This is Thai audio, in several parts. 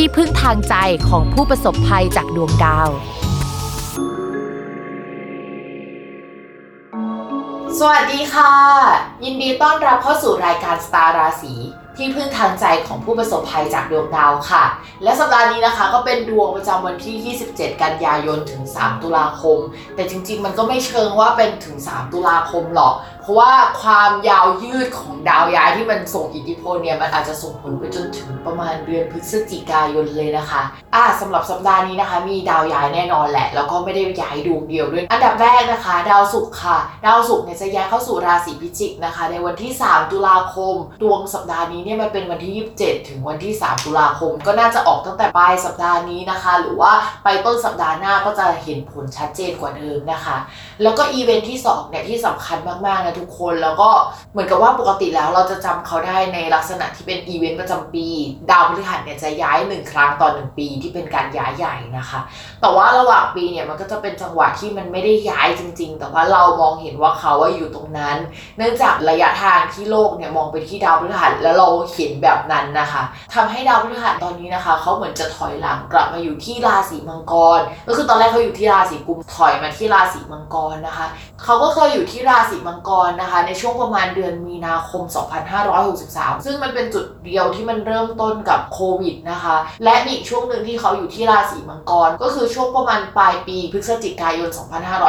ที่พึ่งทางใจของผู้ประสบภัยจากดวงดาว สวัสดีค่ะ ยินดีต้อนรับเข้าสู่รายการสตาร์ราศีที่พึ่งทางใจของผู้ประสบภัยจากดวงดาวค่ะ และสัปดาห์นี้นะคะก็เป็นดวงประจำวันที่ 27 กันยายนถึง 3 ตุลาคม แต่จริงๆ มันก็ไม่เชิงว่าเป็นถึง 3 ตุลาคมหรอก เพราะว่าความยาวยืดของดาวย้ายที่มันส่งอิทธิพลเนี่ยมันอาจจะส่งผลไปจนถึงประมาณเดือนพฤศจิกายนเลยนะคะอ่าสำหรับสัปดาห์นี้นะคะ มีดาวย้ายแน่นอนแหละ แล้วก็ไม่ได้ย้ายดวงเดียวด้วย อันดับแรกนะคะ ดาวศุกร์ค่ะ ดาวศุกร์เนี่ยจะย้ายเข้าสู่ราศีพิจิกนะคะ ในวันที่ 3 ตุลาคม ดวงสัปดาห์นี้เนี่ยมันเป็นวันที่ 27 ถึงวันที่ 3 ตุลาคม ก็น่าจะออกตั้งแต่ปลายสัปดาห์นี้นะคะ หรือว่าไปต้นสัปดาห์หน้าก็จะเห็นผลชัดเจนกว่าเดิมนะคะ แล้วก็อีเวนท์ที่2เนี่ยที่สำคัญมากๆนะทุกคน แล้วก็เหมือนกับว่าปกติแล้วเราจะจำเขาได้ในลักษณะที่เป็นอีเวนต์ประจำปี ดาวพฤหัสเนี่ยจะย้ายหนึ่งครั้งต่อหนึ่งปีที่เป็นการย้ายใหญ่นะคะ แต่ว่าระหว่างปีเนี่ยมันก็จะเป็นจังหวะที่มันไม่ได้ย้ายจริง ๆ แต่ว่าเรามองเห็นว่าเขาว่าอยู่ตรงนั้น เนื่องจากระยะทางที่โลกเนี่ยมองไปที่ดาวพฤหัสแล้วเราเห็นแบบนั้นนะคะทำให้ดาวพฤหัสตอนนี้นะคะ เขาเหมือนจะถอยหลังกลับมาอยู่ที่ราศีมังกร ก็คือตอนแรกเขาอยู่ที่ราศีกุมถอยมาที่ราศีมังกรนะคะ เขาก็เคยอยู่ที่ราศีมังกรนะคะในช่วงประมาณเดือนมีนาคม 2563 ซึ่งมันเป็นจุดเดียวที่มันเริ่มต้นกับโควิดนะคะ และมีอีกช่วงหนึ่งที่เขาอยู่ที่ราศีมังกร ก็คือช่วงประมาณปลายปีพฤศจิกายน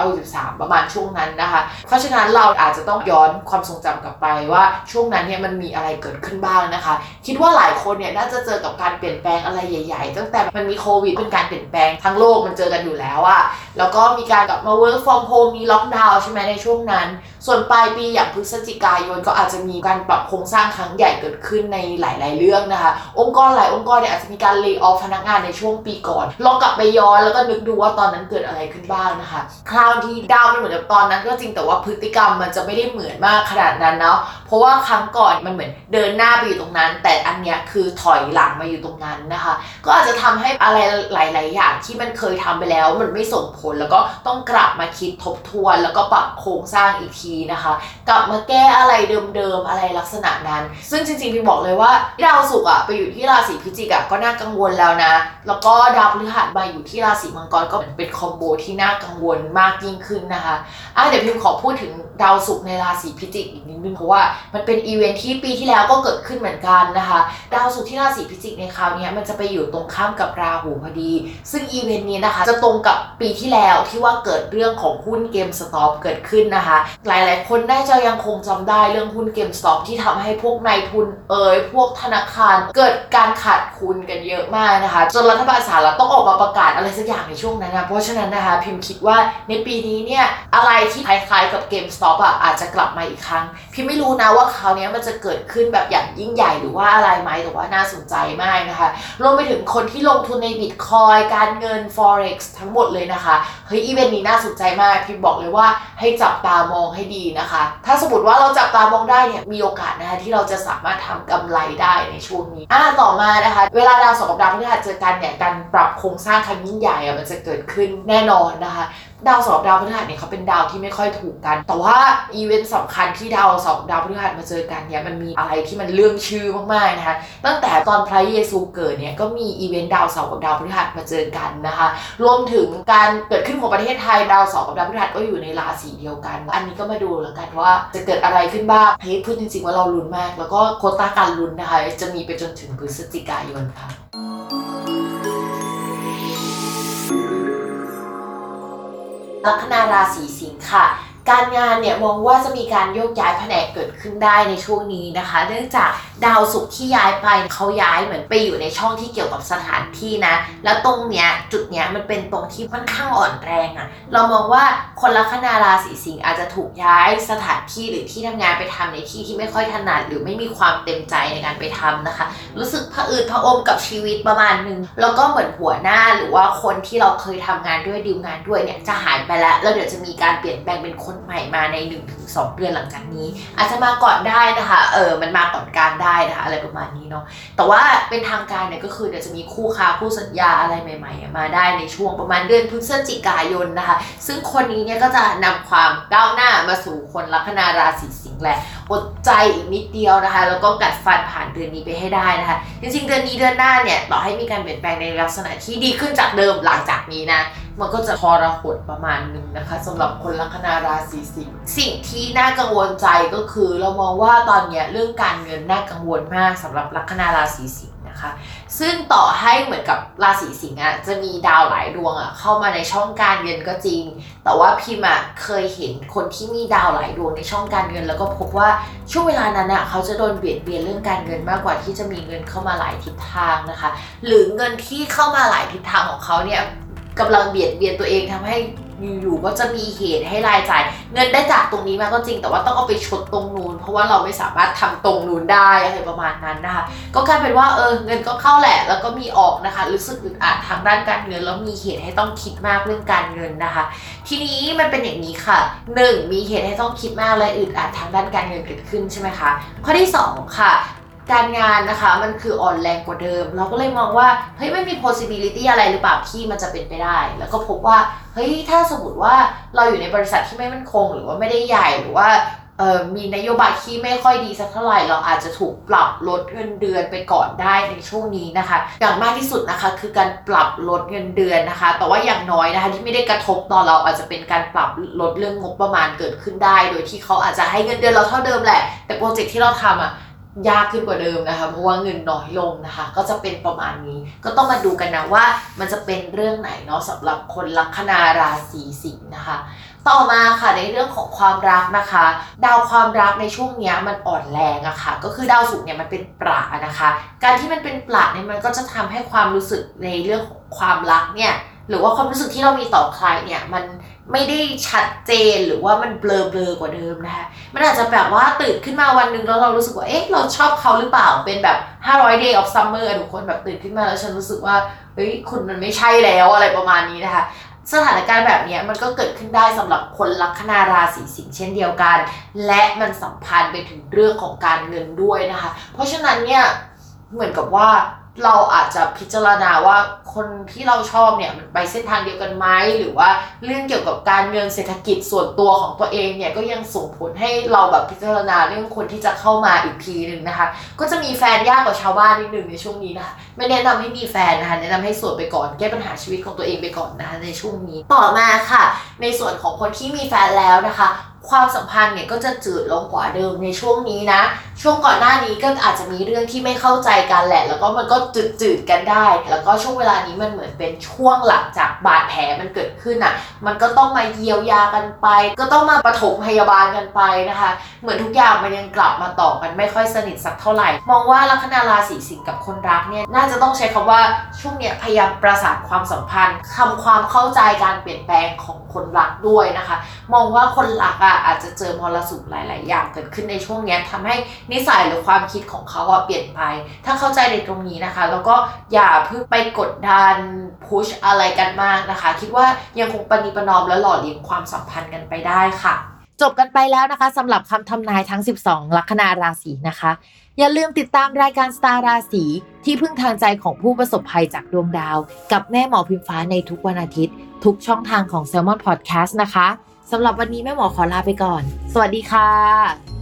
2563 ประมาณช่วงนั้นนะคะ เพราะฉะนั้นเราอาจจะต้องย้อนความทรงจำกลับไปว่าช่วงนั้นเนี่ยมันมีอะไรเกิดขึ้นบ้างนะคะ คิดว่าหลายคนเนี่ยน่าจะเจอกับการเปลี่ยนแปลงอะไรใหญ่ ๆ ตั้งแต่มันมีโควิดเป็นการเปลี่ยนแปลงทั้งโลกมันเจอกันอยู่แล้วอะแล้วก็มีการกลับมา work from home มีล็อกดาวน์ใช่ไหมในช่วงนั้น ส่วนปลายายปีอย่างพฤศจิกายนก็อาจจะมีการปรับโครงสร้างครั้งใหญ่เกิดขึ้นในหลาย ๆ เรื่องนะคะ องค์กรหลายองค์กรเนี่ยอาจจะมีการเลิกออฟพนักงานในช่วงปีก่อน ลองกลับไปย้อนแล้วก็นึกดูว่าตอนนั้นเกิดอะไรขึ้นบ้างนะคะ คราวที่ดาวมันเหมือนกับตอนนั้นก็จริงแต่ว่าพฤติกรรมมันจะไม่ได้เหมือนมากขนาดนั้นเนาะเพราะว่าครั้งก่อนมันเหมือนเดินหน้าไปอยู่ตรงนั้น แต่อันเนี้ยคือถอยหลังมาอยู่ตรงนั้นนะคะ ก็อาจจะทำให้อะไรหลาย ๆ อย่างที่มันเคยทำไปแล้ว มันไม่ส่งผลแล้วก็ต้องกลับมาคิดทบทวน แล้วก็ปรับโครงสร้างอีกทีนะคะกลับมาแก้อะไรเดิมๆอะไรลักษณะนั้น ซึ่งจริงๆพี่บอกเลยว่าดาวศุกร์อะไปอยู่ที่ราศีพิจิกอะก็น่ากังวลแล้วนะ แล้วก็ดาวพฤหัสมาอยู่ที่ราศีมังกรก็เป็น combo ที่น่ากังวลมากยิ่งขึ้นนะคะอะเดี๋ยวพิมขอพูดถึงดาวศุกร์ในราศีพิจิกอีกนิดนึงเพราะว่ามันเป็นอีเวนท์ที่ปีที่แล้วก็เกิดขึ้นเหมือนกันนะคะดาวศุกร์ที่ราศีพิจิกในคราวนี้มันจะไปอยู่ตรงข้ามกับราหูพอดี ซึ่งอีเวนต์นี้นะคะจะตรงกับปีที่แล้วที่ว่าเกิดเรื่องของหุ้น GameStop เกิดขึ้นนะคะ หลายๆ คนน่าจะยังคงจำได้เรื่องหุ้น GameStop ที่ทำให้พวกนายทุนเอยพวกธนาคารเกิดการขาดทุนกันเยอะมากนะคะจนรัฐบาลสหรัฐต้องออกมาประกาศอะไรสักอย่างในช่วงนั้นนะเพราะฉะนั้นนะคะพิมคิดว่าในปีนี้เนี่ยอะไรที่คล้ายๆกับเกมสต็อปอะอาจจะกลับมาอีกครั้ง พิมไม่รู้นะว่าคราวนี้มันจะเกิดขึ้นแบบอย่างยิ่งใหญ่หรือว่าอะไรไหมแต่ว่าน่าสนใจมากนะคะรวมไปถึงคนที่ลงทุนในบิตคอยการเงิน forex ทั้งหมดเลยนะคะเฮ้ยอีเวนต์นี้น่าสนใจมากพิมบอกเลยว่าให้จับตามองให้ดีนะคะถ้าสมมติว่าเราจับตามองได้เนี่ยมีโอกาสนะคะที่เราจะสามารถทำกำไรได้ในช่วงนี้อ่าต่อมานะคะ เวลาดาวสองกับดาวพฤหัสเจอกันเนี่ยการปรับโครงสร้างครั้งยิ่งใหญ่อะมันจะเกิดขึ้นแน่นอนนะคะ ดาวเสาร์ดาวพฤหัสเนี่ยเขาเป็นดาวที่ไม่ค่อยถูกกัน แต่ว่าอีเวนต์สำคัญที่ดาวเสาร์ดาวพฤหัสมาเจอกันเนี่ยมันมีอะไรที่มันเลื่องชื่อมากๆนะคะตั้งแต่ตอนพระเยซูเกิดเนี่ยก็มีอีเวนต์ดาวเสาร์กับดาวพฤหัสมาเจอกันนะคะรวมถึงการเกิดขึ้นของประเทศไทยดาวเสาร์กับดาวพฤหัสก็อยู่ในราศีเดียวกัน อันนี้ก็มาดูแล้วกันว่าจะเกิดอะไรขึ้นบ้างเฮ้ยพูดจริงๆว่าเราลุ้นมาก แล้วก็โควตาการลุ้นนะคะจะมีไปจนถึงพฤศจิกายนค่ะ ลัคนาราศีสิงค์ค่ะ การงานเนี่ยมองว่าจะมีการโยกย้ายแผนกเกิดขึ้นได้ในช่วงนี้นะคะ เนื่องจากดาวศุกร์ที่ย้ายไปเขาย้ายเหมือนไปอยู่ในช่องที่เกี่ยวกับสถานที่นะ แล้วตรงเนี้ยจุดเนี้ยมันเป็นตรงที่ค่อนข้างอ่อนแรงอะเรามองว่าคนลัคนาราศีสิงห์อาจจะถูกย้ายสถานที่หรือที่ทำงานไปทำในที่ที่ไม่ค่อยถนัดหรือไม่มีความเต็มใจในการไปทำนะคะ รู้สึกผะอืดผะอมกับชีวิตประมาณนึงแล้วก็เหมือนหัวหน้าหรือว่าคนที่เราเคยทำงานด้วยดีลงานด้วยเนี่ยจะหายไปแล้วแล้วเดี๋ยวจะมีการเปลี่ยนแปลงเป็นคนใหม่มาใน1นถึงสเดือนหลังจากนี้ อาจจะมาก่อนได้นะคะเออมันมาก่อนการได้นะคะอะไรประมาณนี้เนาะแต่ว่าเป็นทางการเนี่ยก็คือเดี๋ยวจะมีคู่ค้าคู่สัญญาอะไรใหม่ ๆ มาได้ในช่วงประมาณเดือนพฤศจิกายนนะคะ ซึ่งคนนี้เนี่ยก็จะนำความก้าวหน้ามาสู่คนลัคนาราศีสิงห์แหละอดใจอีกนิดเดียวนะคะ แล้วก็กัดฟันผ่านเดือนนี้ไปให้ได้นะคะ จริงๆเดือนนี้เดือนหน้าเนี่ยต่อให้มีการเปลี่ยนแปลงในลักษณะที่ดีขึ้นจากเดิมหลังจากนี้นะ มันก็จะทรหดประมาณนึงนะคะสำหรับคนลัคนาราศีสิงห์สิ่งที่น่ากังวลใจก็คือเรามองว่าตอนเนี้ยเรื่องการเงินน่ากังวลมากสำหรับลัคนาราศีสิงห์นะคะ ซึ่งต่อให้เหมือนกับราศีสิงห์อะจะมีดาวหลายดวงอะเข้ามาในช่องการเงินก็จริง แต่ว่าพิมอะเคยเห็นคนที่มีดาวหลายดวงในช่องการเงิน แล้วก็พบว่าช่วงเวลานั้นอะเขาจะโดนเบียดเบียนเรื่องการเงินมากกว่าที่จะมีเงินเข้ามาหลายทิศทางนะคะ หรือเงินที่เข้ามาหลายทิศทางของเขาเนี่ย กำลังเบียดเบียนตัวเองทำให้อยู่ๆก็จะมีเหตุให้รายจ่าย เงินได้จากตรงนี้มาก็จริง แต่ว่าต้องเอาไปชดตรงนู้นเพราะว่าเราไม่สามารถทำตรงนู้นได้อะไรประมาณนั้นนะคะก็กลายเป็นว่าเออเงินก็เข้าแหละ แล้วก็มีออกนะคะรู้สึกอึดอัดทางด้านการเงินแล้วมีเหตุให้ต้องคิดมากเรื่องการเงินนะคะ ทีนี้มันเป็นอย่างนี้ค่ะ 1. มีเหตุให้ต้องคิดมากและอึดอัดทางด้านการเงินเกิดขึ้นใช่ไหมคะข้อที่ 2 ค่ะ การงานนะคะมันคืออ่อนแรงกว่าเดิม เราก็เลยมองว่าเฮ้ยไม่มี possibility อะไรหรือเปล่าที่มันจะเป็นไปได้ แล้วก็พบว่าเฮ้ยถ้าสมมติว่าเราอยู่ในบริษัทที่ไม่มั่นคง หรือว่าไม่ได้ใหญ่หรือว่ามีนโยบายที่ไม่ค่อยดีสักเท่าไหร่ เราอาจจะถูกปรับลดเงินเดือนไปก่อนได้ในช่วงนี้นะคะ อย่างมากที่สุดนะคะคือการปรับลดเงินเดือนนะคะ แต่ว่าอย่างน้อยนะคะที่ไม่ได้กระทบต่อเราอาจจะเป็นการปรับลดเรื่องงบประมาณเกิดขึ้นได้ โดยที่เขาอาจจะให้เงินเดือนเราเท่าเดิมแหละ แต่โปรเจกต์ที่เราทำอะ ยากขึ้นกว่าเดิมนะคะ เพราะว่าเงินน้อยลงนะคะ ก็จะเป็นประมาณนี้ ก็ต้องมาดูกันนะว่ามันจะเป็นเรื่องไหนเนาะสำหรับคนลัคนาราศีสิงห์นะคะ ต่อมาค่ะในเรื่องของความรักนะคะ ดาวความรักในช่วงนี้มันอ่อนแรงอะค่ะ ก็คือดาวศุกร์เนี่ยมันเป็นประนะคะ การที่มันเป็นประเนี่ยมันก็จะทำให้ความรู้สึกในเรื่องของความรักเนี่ย หรือว่าความรู้สึกที่เรามีต่อใครเนี่ยมันไม่ได้ชัดเจนหรือว่ามันเบลอเบลอกว่าเดิมนะคะ มันอาจจะแบบว่าตื่นขึ้นมาวันหนึ่งแล้วเรารู้สึกว่า เอ๊ะ เราชอบเขาหรือเปล่า เป็นแบบ 500 day of summer ทุกคนแบบตื่นขึ้นมาแล้วฉันรู้สึกว่า เฮ้ย คุณมันไม่ใช่แล้วอะไรประมาณนี้นะคะ สถานการณ์แบบนี้มันก็เกิดขึ้นได้สำหรับคนลัคนาราศีสิงห์เช่นเดียวกัน และมันสัมพันธ์ไปถึงเรื่องของการเงินด้วยนะคะ เพราะฉะนั้นเนี่ย เหมือนกับว่า เราอาจจะพิจารณาว่าคนที่เราชอบเนี่ยมันไปเส้นทางเดียวกันไหมหรือว่าเรื่องเกี่ยวกับการเงินเศรษฐกิจส่วนตัวของตัวเองเนี่ยก็ยังส่งผลให้เราแบบพิจารณาเรื่องคนที่จะเข้ามาอีกทีหนึ่งนะคะ ก็จะมีแฟนยากกว่าชาวบ้านนิดหนึ่งในช่วงนี้นะคะไม่แนะนำให้มีแฟนนะคะแนะนำให้โสดไปก่อนแก้ปัญหาชีวิตของตัวเองไปก่อนนะคะในช่วงนี้ต่อมาค่ะ ในส่วนของคนที่มีแฟนแล้วนะคะ ความสัมพันธ์เนี่ยก็จะจืดลงกว่าเดิมในช่วงนี้นะ ช่วงก่อนหน้านี้ก็อาจจะมีเรื่องที่ไม่เข้าใจกันแหละ แล้วก็มันก็จืดจืดๆกันได้ แล้วก็ช่วงเวลานี้มันเหมือนเป็นช่วงหลังจากบาดแผลมันเกิดขึ้นอะ มันก็ต้องมาเยียวยากันไป ก็ต้องมาปฐมพยาบาลกันไปนะคะ เหมือนทุกอย่างมันยังกลับมาต่อกันไม่ค่อยสนิทสักเท่าไหร่ มองว่าลัคนาราศีสิงห์กับคนรักเนี่ยน่าจะต้องใช้คำว่าช่วงเนี้ยพยายามประสานความสัมพันธ์ทำความเข้าใจการเปลี่ยนแปลงของคนรักด้วยนะคะ มองว่าคนรักอะอาจจะเจอมรสุมหลาย ๆ อย่างเกิดขึ้นในช่วงนี้ยทำให้นิสัยหรือความคิดของเขาอะเปลี่ยนไป ถ้าเข้าใจในตรงนี้นะคะ แล้วก็อย่าเพิ่งไปกดดันพุชอะไรกันมากนะคะ คิดว่ายังคงปณิปนอมและหล่อเลี้ยงความสัมพันธ์กันไปได้ค่ะ จบกันไปแล้วนะคะสำหรับคำทำนายทั้ง 12 ลัคนาราศีนะคะ อย่าลืมติดตามรายการสตาร์ราศีที่พึ่งทางใจของผู้ประสบภัยจากดวงดาว กับแม่หมอพิมฟ้าในทุกวันอาทิตย์ ทุกช่องทางของ s ซ l m o n Podcast นะคะ สำหรับวันนี้แม่หมอขอลาไปก่อน สวัสดีค่ะ